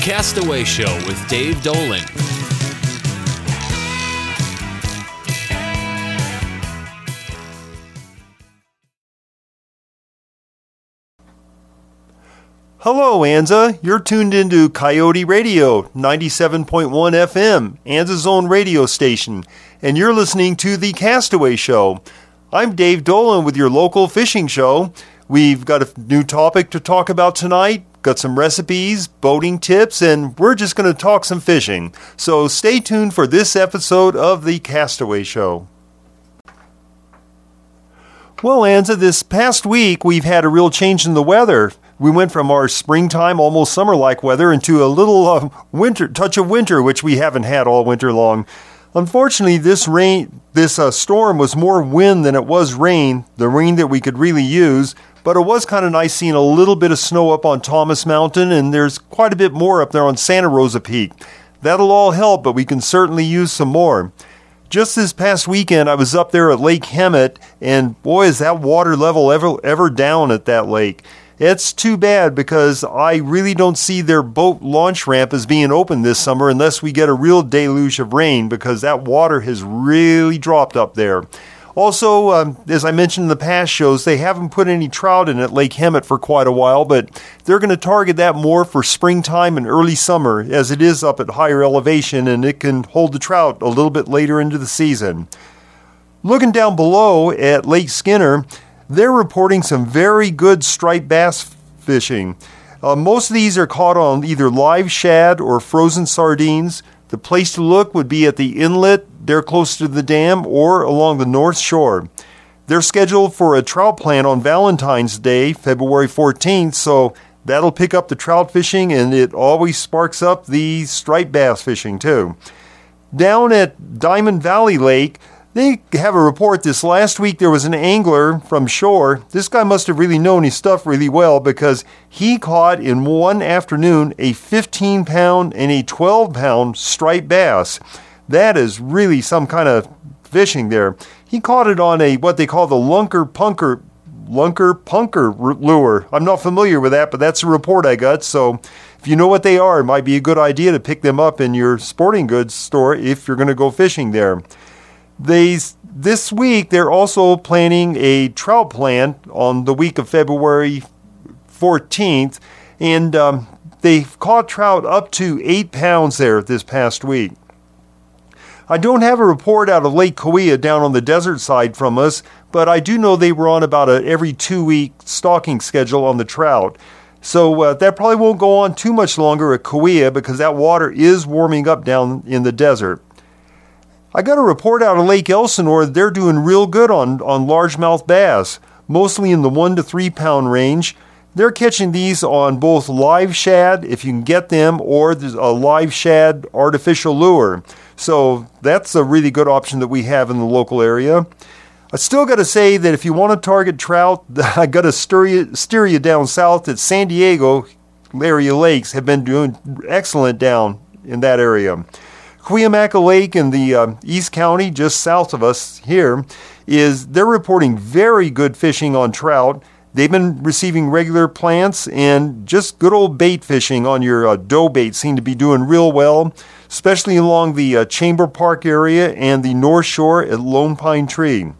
Castaway Show with Dave Dolan. Hello, Anza. You're tuned into Coyote Radio, 97.1 FM, Anza's own radio station, and you're listening to The Castaway Show. I'm Dave Dolan with your local fishing show. We've got a new topic to talk about tonight, got some recipes, boating tips, and we're just going to talk some fishing. So stay tuned for this episode of The Castaway Show. Well, Anza, this past week we've had a real change in the weather we went from our springtime, almost summer like weather into a little uh, winter touch of winter, which we haven't had all winter long. Unfortunately, this rain, this uh, storm was more wind than it was rain, the rain that we could really use. But it was kind of nice seeing a little bit of snow up on Thomas Mountain, and there's quite a bit more up there on Santa Rosa Peak. That'll all help, but we can certainly use some more. Just this past weekend, I was up there at Lake Hemet, and boy, is that water level ever ever down at that lake. It's too bad because I really don't see their boat launch ramp as being open this summer unless we get a real deluge of rain because that water has really dropped up there. Also, um, as I mentioned in the past shows, they haven't put any trout in at Lake Hemet for quite a while, but they're going to target that more for springtime and early summer as it is up at higher elevation and it can hold the trout a little bit later into the season. Looking down below at Lake Skinner, they're reporting some very good striped bass fishing. Uh, most of these are caught on either live shad or frozen sardines. The place to look would be at the inlet, there close to the dam, or along the north shore. They're scheduled for a trout plant on Valentine's Day, February 14th, so that'll pick up the trout fishing and it always sparks up the striped bass fishing too. Down at Diamond Valley Lake, they have a report this last week there was an angler from shore. This guy must have really known his stuff really well because he caught in one afternoon a 15 pound and a 12 pound striped bass. That is really some kind of fishing there. He caught it on a what they call the lunker punker lunker punker lure. I'm not familiar with that, but that's a report I got. So if you know what they are, it might be a good idea to pick them up in your sporting goods store if you're going to go fishing there. They this week they're also planning a trout plant on the week of February 14th, and um, they caught trout up to eight pounds there this past week. I don't have a report out of Lake Cahuilla down on the desert side from us, but I do know they were on about a every two week stocking schedule on the trout. So uh, that probably won't go on too much longer at Cahuilla because that water is warming up down in the desert. I got a report out of Lake Elsinore that they're doing real good on, on largemouth bass, mostly in the one to three pound range. They're catching these on both live shad, if you can get them, or a live shad artificial lure. So that's a really good option that we have in the local area. I still got to say that if you want to target trout, I got to steer you, steer you down south at San Diego area lakes have been doing excellent down in that area. Cuyamaca Lake in the uh, East County, just south of us here, is they're reporting very good fishing on trout. They've been receiving regular plants and just good old bait fishing on your uh, dough bait seem to be doing real well, especially along the uh, Chamber Park area and the North Shore at Lone Pine Tree.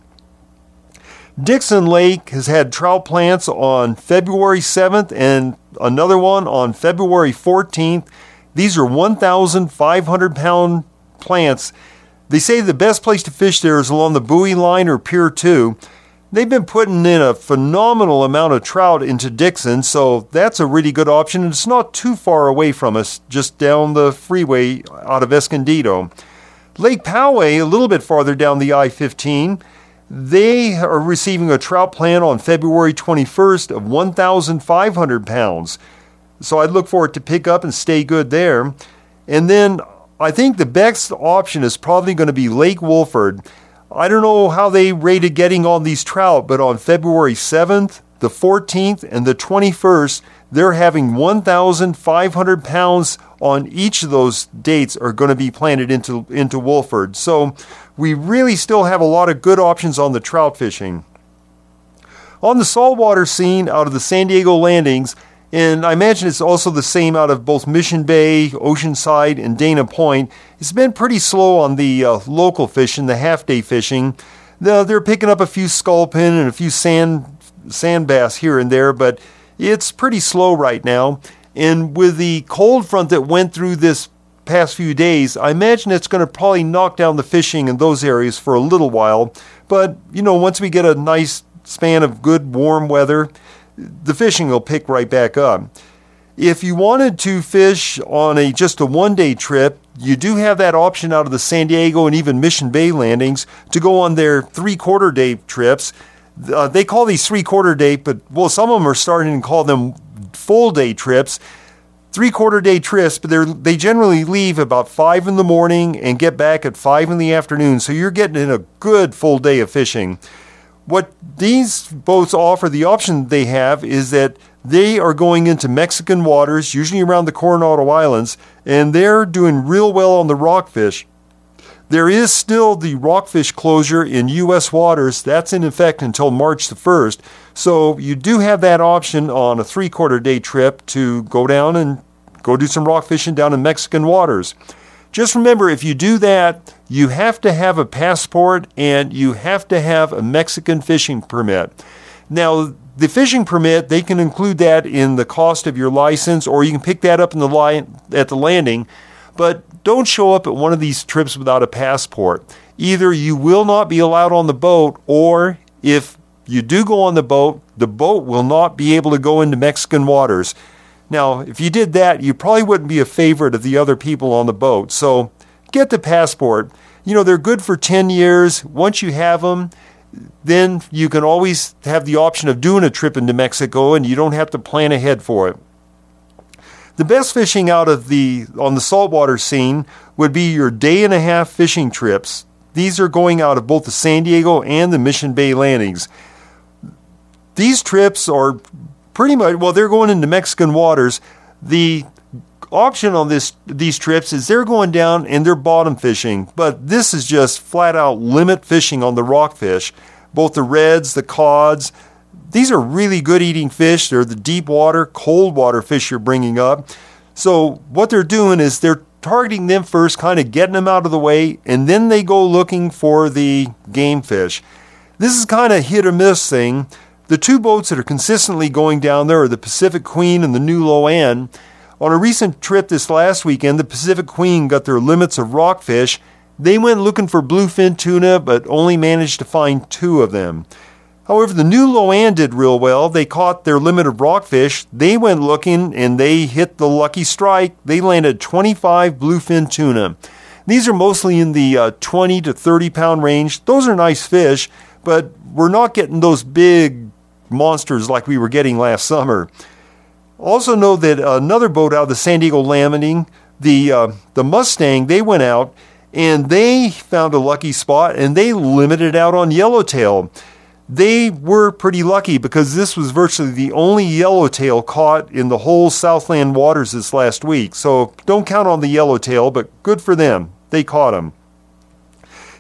Dixon Lake has had trout plants on February 7th and another one on February 14th. These are 1,500 pound plants. They say the best place to fish there is along the buoy line or Pier 2. They've been putting in a phenomenal amount of trout into Dixon, so that's a really good option. And it's not too far away from us, just down the freeway out of Escondido. Lake Poway, a little bit farther down the I 15, they are receiving a trout plant on February 21st of 1,500 pounds. So I'd look for it to pick up and stay good there. And then I think the best option is probably going to be Lake Wolford. I don't know how they rated getting on these trout, but on February 7th, the 14th, and the 21st, they're having 1,500 pounds on each of those dates are going to be planted into, into Wolford. So we really still have a lot of good options on the trout fishing. On the saltwater scene out of the San Diego landings, And I imagine it's also the same out of both Mission Bay, Oceanside, and Dana Point. It's been pretty slow on the uh, local fishing, the half day fishing. Though they're picking up a few sculpin and a few sand, sand bass here and there, but it's pretty slow right now. And with the cold front that went through this past few days, I imagine it's going to probably knock down the fishing in those areas for a little while. But, you know, once we get a nice span of good warm weather, the fishing will pick right back up. If you wanted to fish on a just a one day trip, you do have that option out of the San Diego and even Mission Bay landings to go on their three quarter day trips. Uh, they call these three quarter day, but well, some of them are starting to call them full day trips. Three quarter day trips, but they generally leave about five in the morning and get back at five in the afternoon. So you're getting in a good full day of fishing. What these boats offer, the option they have is that they are going into Mexican waters, usually around the Coronado Islands, and they're doing real well on the rockfish. There is still the rockfish closure in U.S. waters. That's in effect until March the 1st. So you do have that option on a three quarter day trip to go down and go do some rock fishing down in Mexican waters. Just remember if you do that, you have to have a passport and you have to have a Mexican fishing permit. Now, the fishing permit, they can include that in the cost of your license or you can pick that up in the line at the landing. But don't show up at one of these trips without a passport. Either you will not be allowed on the boat, or if you do go on the boat, the boat will not be able to go into Mexican waters. Now, if you did that, you probably wouldn't be a favorite of the other people on the boat. So get the passport. You know, they're good for 10 years. Once you have them, then you can always have the option of doing a trip into Mexico and you don't have to plan ahead for it. The best fishing out of the on the saltwater scene would be your day and a half fishing trips. These are going out of both the San Diego and the Mission Bay landings. These trips are pretty much well they're going into Mexican waters. The option on this these trips is they're going down and they're bottom fishing, but this is just flat out limit fishing on the rockfish. Both the reds, the cods, these are really good eating fish. They're the deep water, cold water fish you're bringing up. So, what they're doing is they're targeting them first, kind of getting them out of the way, and then they go looking for the game fish. This is kind of hit or miss thing. The two boats that are consistently going down there are the Pacific Queen and the New Lo-An. On a recent trip this last weekend, the Pacific Queen got their limits of rockfish. They went looking for bluefin tuna, but only managed to find two of them. However, the new Lo-An did real well. They caught their limit of rockfish. They went looking and they hit the lucky strike. They landed 25 bluefin tuna. These are mostly in the uh, 20 to 30 pound range. Those are nice fish, but we're not getting those big monsters like we were getting last summer. Also, know that another boat out of the San Diego Landing, the uh, the Mustang, they went out and they found a lucky spot and they limited out on yellowtail they were pretty lucky because this was virtually the only yellowtail caught in the whole Southland waters this last week. So don't count on the yellowtail, but good for them. They caught them.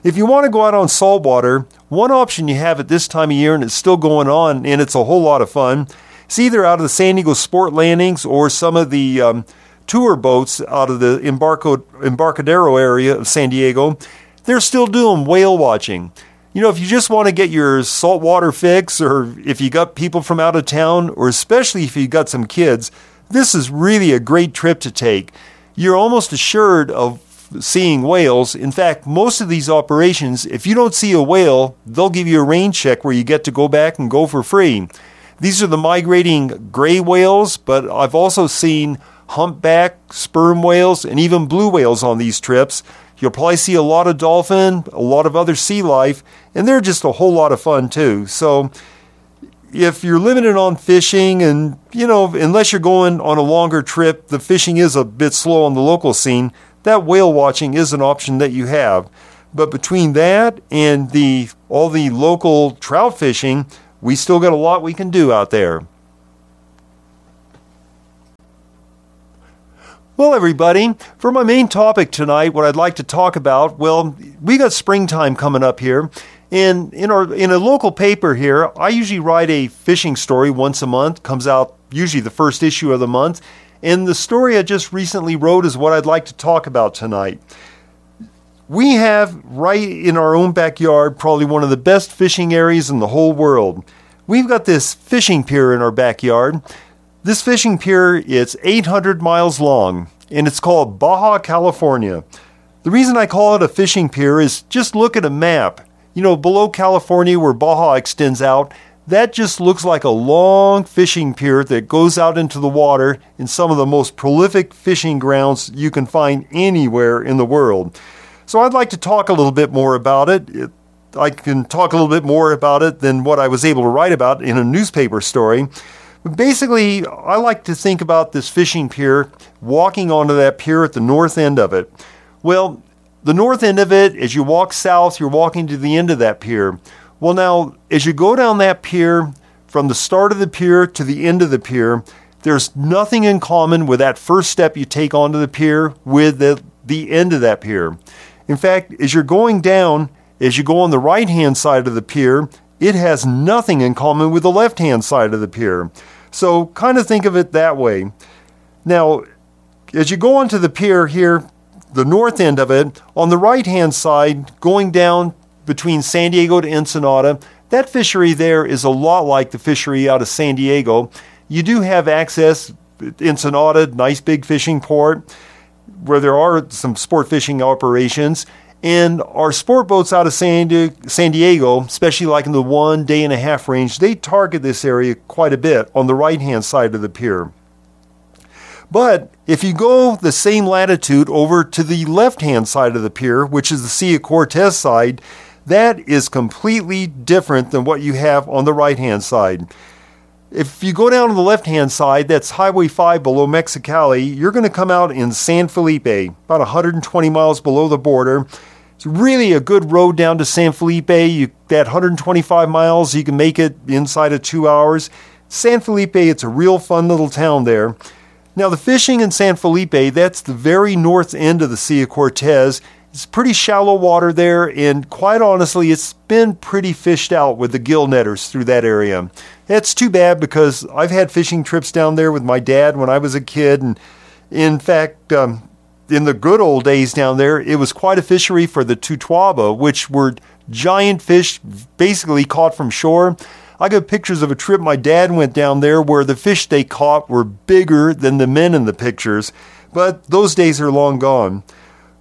If you want to go out on saltwater, one option you have at this time of year, and it's still going on, and it's a whole lot of fun, it's either out of the San Diego Sport Landings or some of the um, tour boats out of the Embarco, Embarcadero area of San Diego. They're still doing whale watching you know, if you just want to get your saltwater fix, or if you got people from out of town, or especially if you got some kids, this is really a great trip to take. You're almost assured of seeing whales. In fact, most of these operations, if you don't see a whale, they'll give you a rain check where you get to go back and go for free. These are the migrating gray whales, but I've also seen humpback, sperm whales, and even blue whales on these trips. You'll probably see a lot of dolphin, a lot of other sea life, and they're just a whole lot of fun too. So if you're limited on fishing and, you know, unless you're going on a longer trip, the fishing is a bit slow on the local scene, that whale watching is an option that you have. But between that and the all the local trout fishing, we still got a lot we can do out there. Well, everybody, for my main topic tonight, what I'd like to talk about, well, we got springtime coming up here, And in our in a local paper here, I usually write a fishing story once a month. Comes out usually the first issue of the month. And the story I just recently wrote is what I'd like to talk about tonight. We have right in our own backyard probably one of the best fishing areas in the whole world. We've got this fishing pier in our backyard. This fishing pier is 800 miles long and it's called Baja California. The reason I call it a fishing pier is just look at a map. You know, below California where Baja extends out, that just looks like a long fishing pier that goes out into the water in some of the most prolific fishing grounds you can find anywhere in the world. So I'd like to talk a little bit more about it. I can talk a little bit more about it than what I was able to write about in a newspaper story. But basically, I like to think about this fishing pier, walking onto that pier at the north end of it. Well, the north end of it, as you walk south, you're walking to the end of that pier. Well, now, as you go down that pier, from the start of the pier to the end of the pier, there's nothing in common with that first step you take onto the pier with the, the end of that pier. In fact, as you're going down, as you go on the right hand side of the pier, it has nothing in common with the left hand side of the pier. So, kind of think of it that way. Now, as you go onto the pier here, the north end of it, on the right hand side, going down between San Diego to Ensenada. That fishery there is a lot like the fishery out of San Diego. You do have access, Ensenada, nice big fishing port, where there are some sport fishing operations. And our sport boats out of San, Diego, especially like in the one day and a half range, they target this area quite a bit on the right hand side of the pier. But if you go the same latitude over to the left hand side of the pier, which is the Sea of Cortez side, that is completely different than what you have on the right hand side. If you go down to the left hand side, that's Highway 5 below Mexicali, you're going to come out in San Felipe, about 120 miles below the border. It's really a good road down to San Felipe. You, that 125 miles, you can make it inside of two hours. San Felipe, it's a real fun little town there. Now, the fishing in San Felipe, that's the very north end of the Sea of Cortez. It's pretty shallow water there, and quite honestly, it's been pretty fished out with the gill netters through that area. That's too bad because I've had fishing trips down there with my dad when I was a kid, and in fact, um, in the good old days down there, it was quite a fishery for the totoaba, which were giant fish basically caught from shore. I got pictures of a trip my dad went down there where the fish they caught were bigger than the men in the pictures, but those days are long gone.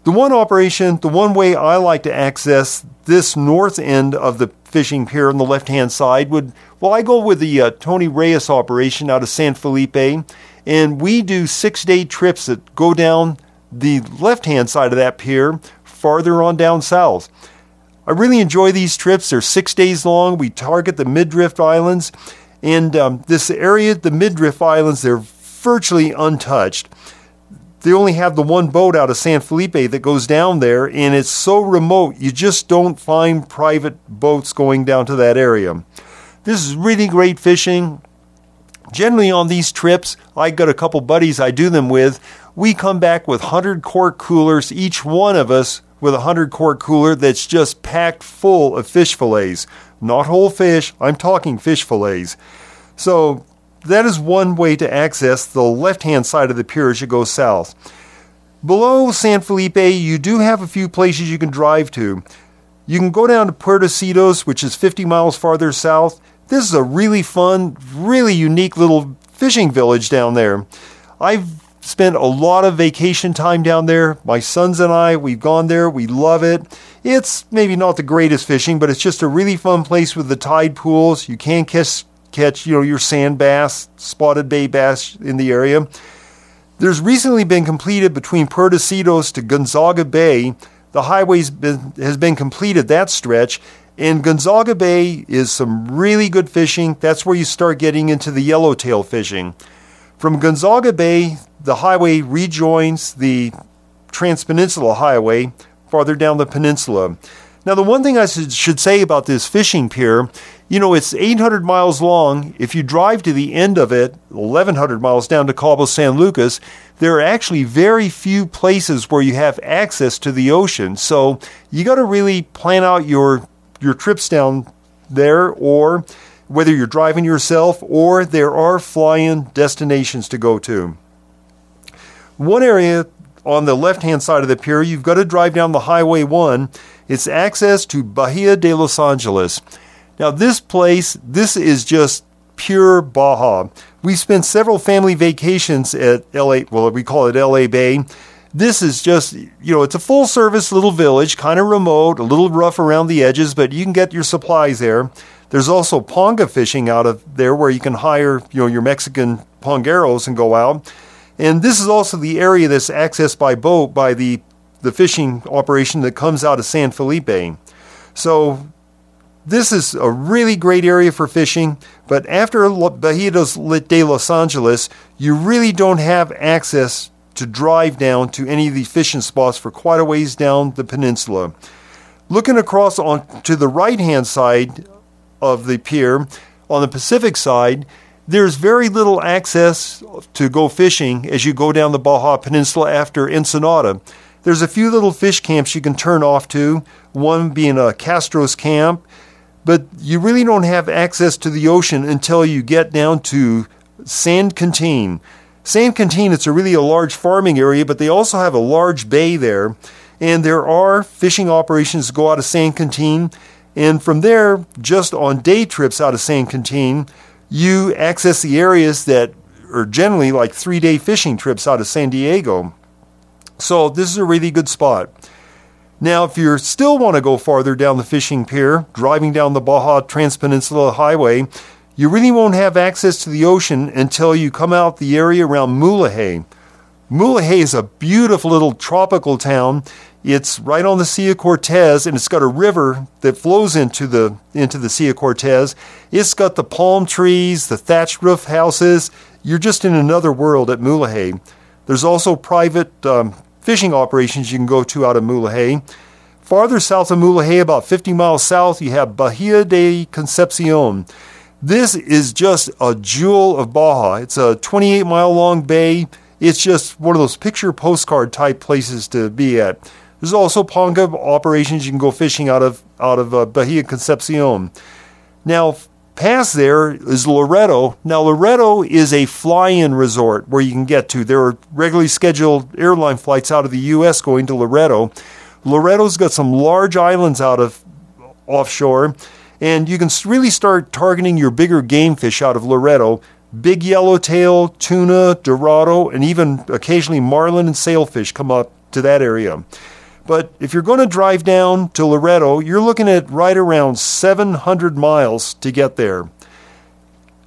The one operation, the one way I like to access this north end of the fishing pier on the left hand side would, well, I go with the uh, Tony Reyes operation out of San Felipe, and we do six day trips that go down the left hand side of that pier farther on down south. I really enjoy these trips. They're six days long. We target the Midriff Islands, and um, this area, the Midriff Islands, they're virtually untouched they only have the one boat out of San Felipe that goes down there, and it's so remote, you just don't find private boats going down to that area. This is really great fishing. Generally, on these trips, I got a couple buddies I do them with. We come back with 100 quart coolers, each one of us with a 100 quart cooler that's just packed full of fish fillets. Not whole fish, I'm talking fish fillets. So that is one way to access the left hand side of the pier as you go south. Below San Felipe, you do have a few places you can drive to. You can go down to Puerto Puertecitos, which is 50 miles farther south. This is a really fun, really unique little fishing village down there. I've spent a lot of vacation time down there. My sons and I, we've gone there. We love it. It's maybe not the greatest fishing, but it's just a really fun place with the tide pools. You can catch catch, you know, your sand bass, spotted bay bass in the area. There's recently been completed between Puertecitos to Gonzaga Bay. The highway has been completed that stretch, and Gonzaga Bay is some really good fishing. That's where you start getting into the yellowtail fishing. From Gonzaga Bay, the highway rejoins the Transpeninsula Highway farther down the peninsula. Now, the one thing I should say about this fishing pier, you know, it's 800 miles long. If you drive to the end of it, 1,100 miles down to Cabo San Lucas, there are actually very few places where you have access to the ocean. So you got to really plan out your your trips down there, or whether you're driving yourself, or there are fly-in destinations to go to. One area on the left-hand side of the pier, you've got to drive down the Highway 1. It's access to Bahia de Los Angeles. Now, this place, this is just pure Baja. We spent several family vacations at LA, well, we call it LA Bay. This is just, you know, it's a full service little village, kind of remote, a little rough around the edges, but you can get your supplies there. There's also ponga fishing out of there where you can hire, you know, your Mexican pongeros and go out. And this is also the area that's accessed by boat by the the fishing operation that comes out of San Felipe. So this is a really great area for fishing, but after Bahia de Los Angeles, you really don't have access to drive down to any of the fishing spots for quite a ways down the peninsula. Looking across on to the right hand side of the pier, on the Pacific side, there's very little access to go fishing as you go down the Baja Peninsula after Ensenada. There's a few little fish camps you can turn off to, one being a Castro's camp, but you really don't have access to the ocean until you get down to San Quintin. San Quintin, it's a really a large farming area, but they also have a large bay there. And there are fishing operations go out of San Quintin. And from there, just on day trips out of San Quintin, you access the areas that are generally like three day fishing trips out of San Diego. So this is a really good spot. Now, if you still want to go farther down the fishing pier, driving down the Baja Transpeninsula Highway, you really won't have access to the ocean until you come out the area around Mulegé. Mulegé is a beautiful little tropical town. It's right on the Sea of Cortez, and it's got a river that flows into the into the Sea of Cortez. It's got the palm trees, the thatched roof houses. You're just in another world at Mulegé. There's also private um, fishing operations you can go to out of Mulegé. Farther south of Mulegé, about 50 miles south, you have Bahia de Concepcion. This is just a jewel of Baja. It's a 28 mile long bay. It's just one of those picture postcard type places to be at. There's also ponga operations you can go fishing out of out of uh, Bahia Concepcion. Now, past there is Loreto. Now, Loreto is a fly in resort where you can get to. There are regularly scheduled airline flights out of the U.S. going to Loreto. Loreto's got some large islands out of offshore, and you can really start targeting your bigger game fish out of Loreto Big yellowtail, tuna, dorado, and even occasionally marlin and sailfish come up to that area. But if you're going to drive down to Loreto, you're looking at right around 700 miles to get there.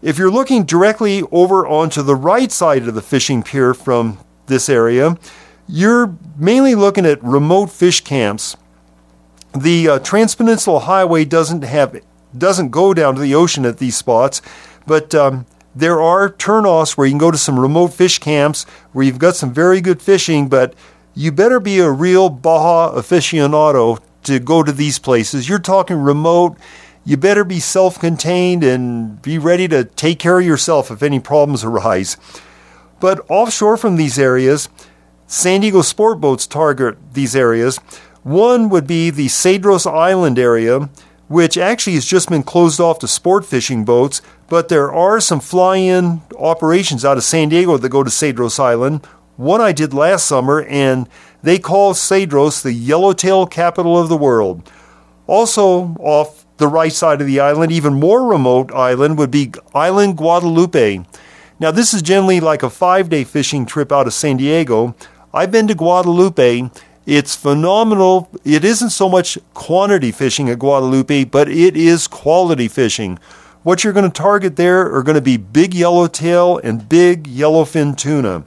If you're looking directly over onto the right side of the fishing pier from this area, you're mainly looking at remote fish camps. The uh, Transpeninsula Highway doesn't have doesn't go down to the ocean at these spots, but um, there are turnoffs where you can go to some remote fish camps where you've got some very good fishing, but you better be a real Baja aficionado to go to these places. You're talking remote. You better be self contained and be ready to take care of yourself if any problems arise. But offshore from these areas, San Diego sport boats target these areas. One would be the Cedros Island area, which actually has just been closed off to sport fishing boats, but there are some fly in operations out of San Diego that go to Cedros Island one I did last summer, and they call Cedros the yellowtail capital of the world. Also, off the right side of the island, even more remote island, would be Island Guadalupe. Now, this is generally like a five day fishing trip out of San Diego. I've been to Guadalupe. It's phenomenal. It isn't so much quantity fishing at Guadalupe, but it is quality fishing. What you're going to target there are going to be big yellowtail and big yellowfin tuna.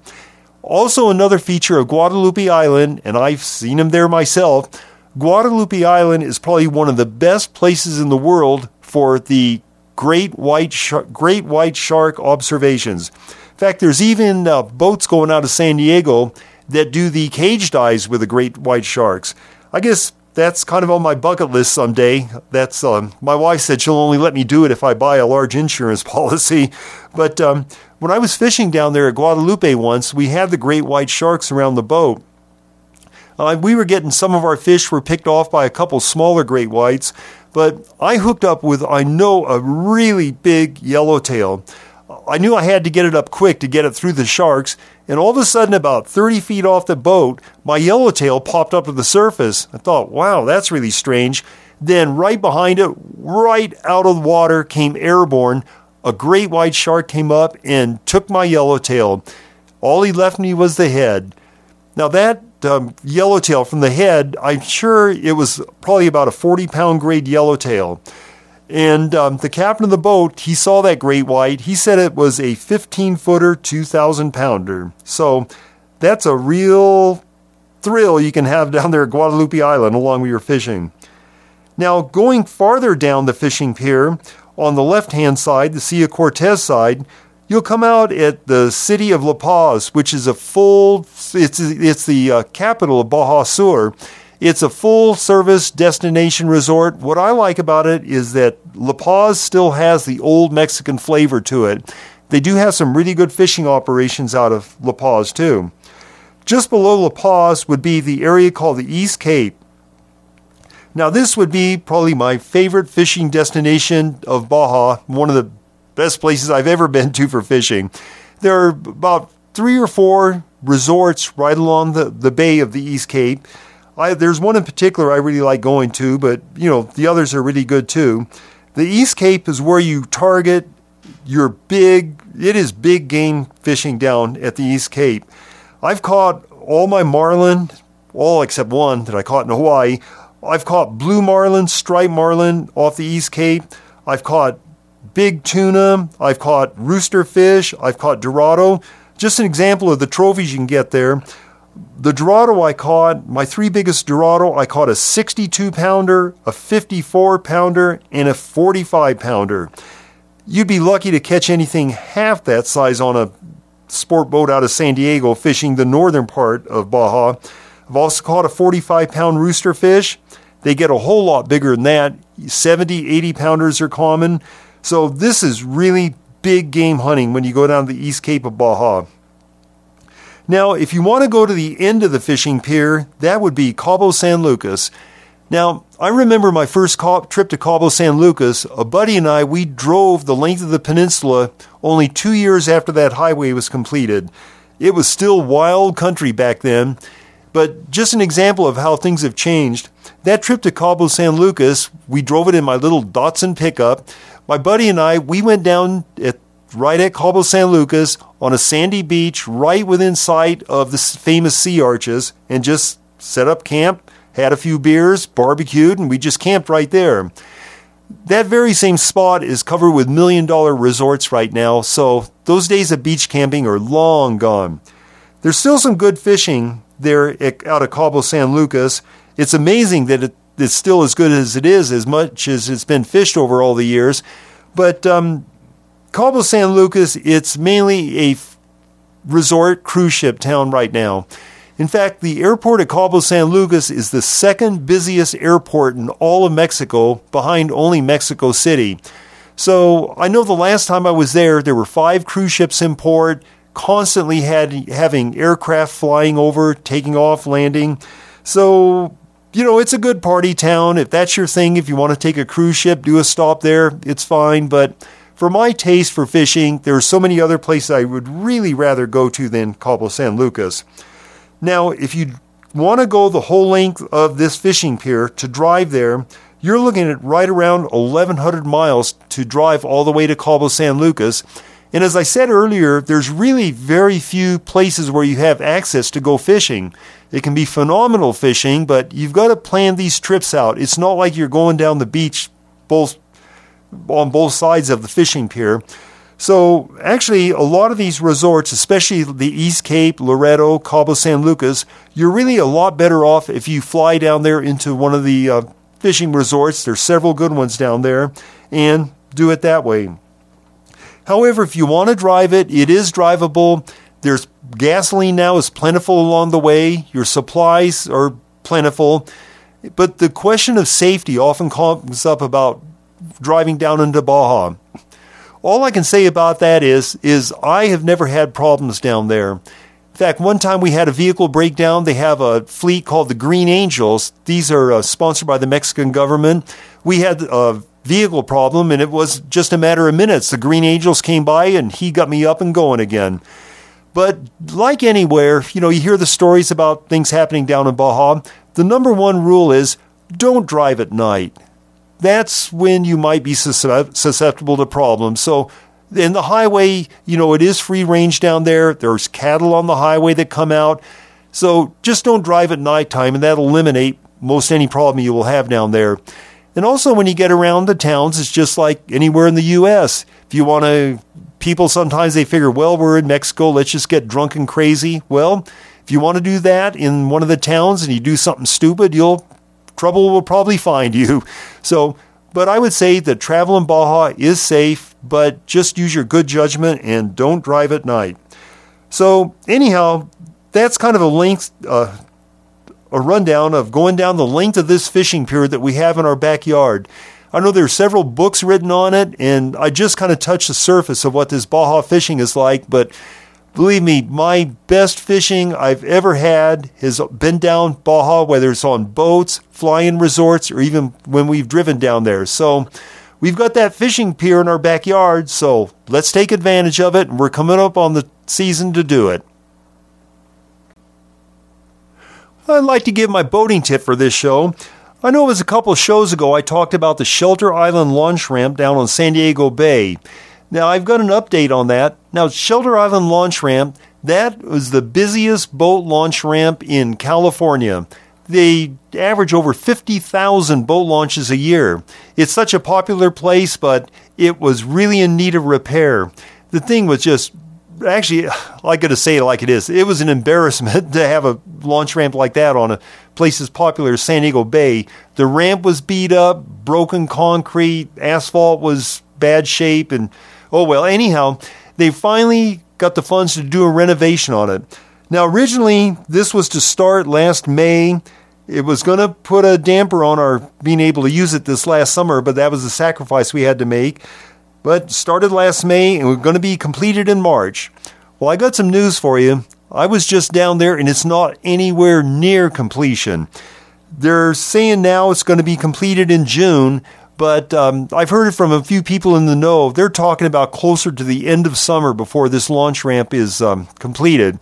Also, another feature of Guadalupe Island, and I've seen them there myself, Guadalupe Island is probably one of the best places in the world for the great white sh- great white shark observations. In fact, there's even uh, boats going out of San Diego that do the cage dives with the great white sharks. I guess that's kind of on my bucket list someday. That's um, my wife said she'll only let me do it if I buy a large insurance policy. But um, when I was fishing down there at Guadalupe once, we had the great white sharks around the boat. Uh, we were getting some of our fish were picked off by a couple smaller great whites. But I hooked up with, I know, a really big yellowtail. I knew I had to get it up quick to get it through the sharks, and all of a sudden, about 30 feet off the boat, my yellowtail popped up to the surface. I thought, wow, that's really strange. Then, right behind it, right out of the water, came airborne. A great white shark came up and took my yellowtail. All he left me was the head. Now, that um, yellowtail from the head, I'm sure it was probably about a 40 pound grade yellowtail. And um, the captain of the boat, he saw that great white. He said it was a 15 footer, 2,000 pounder. So that's a real thrill you can have down there at Guadalupe Island along with your fishing. Now, going farther down the fishing pier, on the left hand side, the of Cortez side, you'll come out at the city of La Paz, which is a full, it's, it's the uh, capital of Baja Sur. It's a full service destination resort. What I like about it is that La Paz still has the old Mexican flavor to it. They do have some really good fishing operations out of La Paz, too. Just below La Paz would be the area called the East Cape. Now, this would be probably my favorite fishing destination of Baja, one of the best places I've ever been to for fishing. There are about three or four resorts right along the, the bay of the East Cape. I, there's one in particular I really like going to, but you know the others are really good too. The East Cape is where you target your big. It is big game fishing down at the East Cape. I've caught all my marlin, all except one that I caught in Hawaii, I've caught blue marlin, striped marlin off the East Cape. I've caught big tuna. I've caught rooster fish. I've caught dorado. Just an example of the trophies you can get there. The dorado I caught, my three biggest dorado, I caught a 62 pounder, a 54 pounder, and a 45 pounder. You'd be lucky to catch anything half that size on a sport boat out of San Diego fishing the northern part of Baja. I've also caught a 45 pound rooster fish. They get a whole lot bigger than that. 70, 80 pounders are common. So this is really big game hunting when you go down the East Cape of Baja. Now, if you want to go to the end of the fishing pier, that would be Cabo San Lucas. Now, I remember my first trip to Cabo San Lucas. A buddy and I, we drove the length of the peninsula only two years after that highway was completed. It was still wild country back then, but just an example of how things have changed. That trip to Cabo San Lucas, we drove it in my little Datsun pickup. My buddy and I, we went down at right at Cabo San Lucas on a sandy beach right within sight of the famous sea arches and just set up camp, had a few beers, barbecued, and we just camped right there. That very same spot is covered with million dollar resorts right now, so those days of beach camping are long gone. There's still some good fishing there out of Cabo San Lucas. It's amazing that it, it's still as good as it is, as much as it's been fished over all the years. But um, Cabo San Lucas, it's mainly a f- resort cruise ship town right now. In fact, the airport at Cabo San Lucas is the second busiest airport in all of Mexico, behind only Mexico City. So I know the last time I was there, there were five cruise ships in port constantly had having aircraft flying over, taking off, landing. So, you know, it's a good party town. If that's your thing, if you want to take a cruise ship, do a stop there, it's fine. But for my taste for fishing, there are so many other places I would really rather go to than Cabo San Lucas. Now, if you want to go the whole length of this fishing pier to drive there, you're looking at right around 1,100 miles to drive all the way to Cabo San Lucas. And as I said earlier, there's really very few places where you have access to go fishing. It can be phenomenal fishing, but you've got to plan these trips out. It's not like you're going down the beach both on both sides of the fishing pier. So, actually, a lot of these resorts, especially the East Cape, Loreto, Cabo San Lucas, you're really a lot better off if you fly down there into one of the uh, fishing resorts. There's several good ones down there, and do it that way. However, if you want to drive it, it is drivable. There's gasoline now is plentiful along the way. Your supplies are plentiful. But the question of safety often comes up about driving down into Baja. All I can say about that is is I have never had problems down there. In fact, one time we had a vehicle breakdown. They have a fleet called the Green Angels. These are uh, sponsored by the Mexican government. We had a vehicle problem, and it was just a matter of minutes. The Green Angels came by, and he got me up and going again. But like anywhere, you know, you hear the stories about things happening down in Baja. The number one rule is don't drive at night. That's when you might be susceptible to problems. So in the highway, you know, it is free range down there. There's cattle on the highway that come out. So just don't drive at nighttime, and that'll eliminate most any problem you will have down there. And also, when you get around the towns, it's just like anywhere in the U.S. If you want to, people sometimes they figure, well, we're in Mexico, let's just get drunk and crazy. Well, if you want to do that in one of the towns and you do something stupid, you'll trouble will probably find you. So but I would say that travel in Baja is safe, but just use your good judgment and don't drive at night. So, anyhow, that's kind of a length, uh, a rundown of going down the length of this fishing pier that we have in our backyard. I know there are several books written on it, and I just kind of touched the surface of what this Baja fishing is like, but Believe me, my best fishing I've ever had has been down Baja, whether it's on boats, flying resorts, or even when we've driven down there. So we've got that fishing pier in our backyard, so let's take advantage of it, and we're coming up on the season to do it. I'd like to give my boating tip for this show. I know it was a couple shows ago I talked about the Shelter Island launch ramp down on San Diego Bay. Now, I've got an update on that. Now, Shelter Island Launch Ramp, that was the busiest boat launch ramp in California. They average over 50,000 boat launches a year. It's such a popular place, but it was really in need of repair. The thing was just actually, I got to say it like it is. It was an embarrassment to have a launch ramp like that on a place as popular as San Diego Bay. The ramp was beat up, broken concrete, asphalt was bad shape, and Oh, well, anyhow, they finally got the funds to do a renovation on it. Now, originally, this was to start last May. It was going to put a damper on our being able to use it this last summer, but that was a sacrifice we had to make. But started last May and we're going to be completed in March. Well, I got some news for you. I was just down there and it's not anywhere near completion. They're saying now it's going to be completed in June, but um, I've heard it from a few people in the know. They're talking about closer to the end of summer before this launch ramp is um, completed.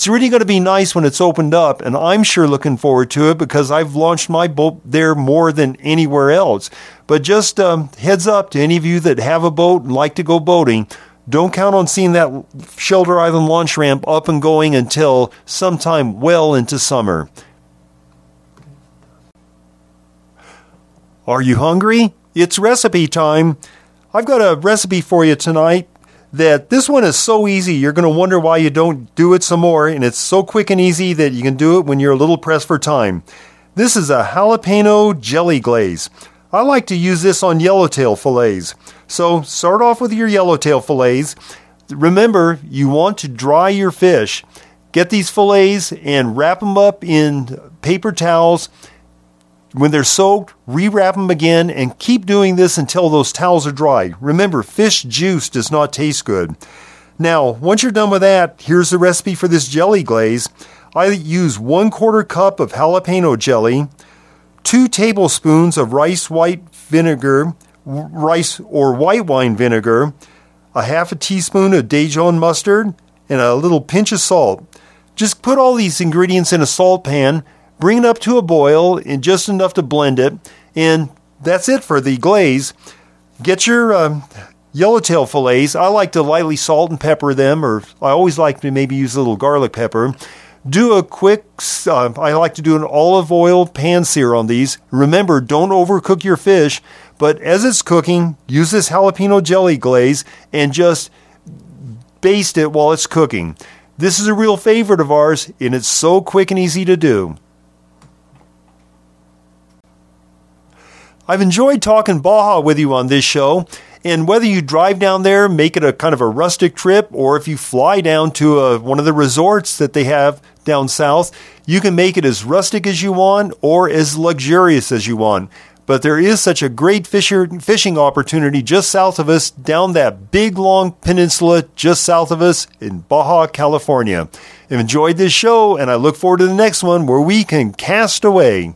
It's really going to be nice when it's opened up, and I'm sure looking forward to it because I've launched my boat there more than anywhere else. But just um, heads up to any of you that have a boat and like to go boating, don't count on seeing that Shelter Island launch ramp up and going until sometime well into summer. Are you hungry? It's recipe time. I've got a recipe for you tonight that this one is so easy you're going to wonder why you don't do it some more and it's so quick and easy that you can do it when you're a little pressed for time. This is a jalapeno jelly glaze. I like to use this on yellowtail fillets. So start off with your yellowtail fillets. Remember, you want to dry your fish. Get these fillets and wrap them up in paper towels when they're soaked, rewrap them again and keep doing this until those towels are dry. Remember, fish juice does not taste good. Now, once you're done with that, here's the recipe for this jelly glaze. I use one quarter cup of jalapeno jelly, two tablespoons of rice white vinegar, rice or white wine vinegar, a half a teaspoon of Dijon mustard, and a little pinch of salt. Just put all these ingredients in a salt pan bring it up to a boil in just enough to blend it, and that's it for the glaze. Get your um, yellowtail fillets. I like to lightly salt and pepper them, or I always like to maybe use a little garlic pepper. Do a quick, uh, I like to do an olive oil pan sear on these. Remember, don't overcook your fish, but as it's cooking, use this jalapeno jelly glaze and just baste it while it's cooking. This is a real favorite of ours, and it's so quick and easy to do. I've enjoyed talking Baja with you on this show. And whether you drive down there, make it a kind of a rustic trip, or if you fly down to a, one of the resorts that they have down south, you can make it as rustic as you want or as luxurious as you want. but there is such a great fisher, fishing opportunity just south of us, down that big long peninsula just south of us in Baja, California. I've enjoyed this show, and I look forward to the next one where we can cast away.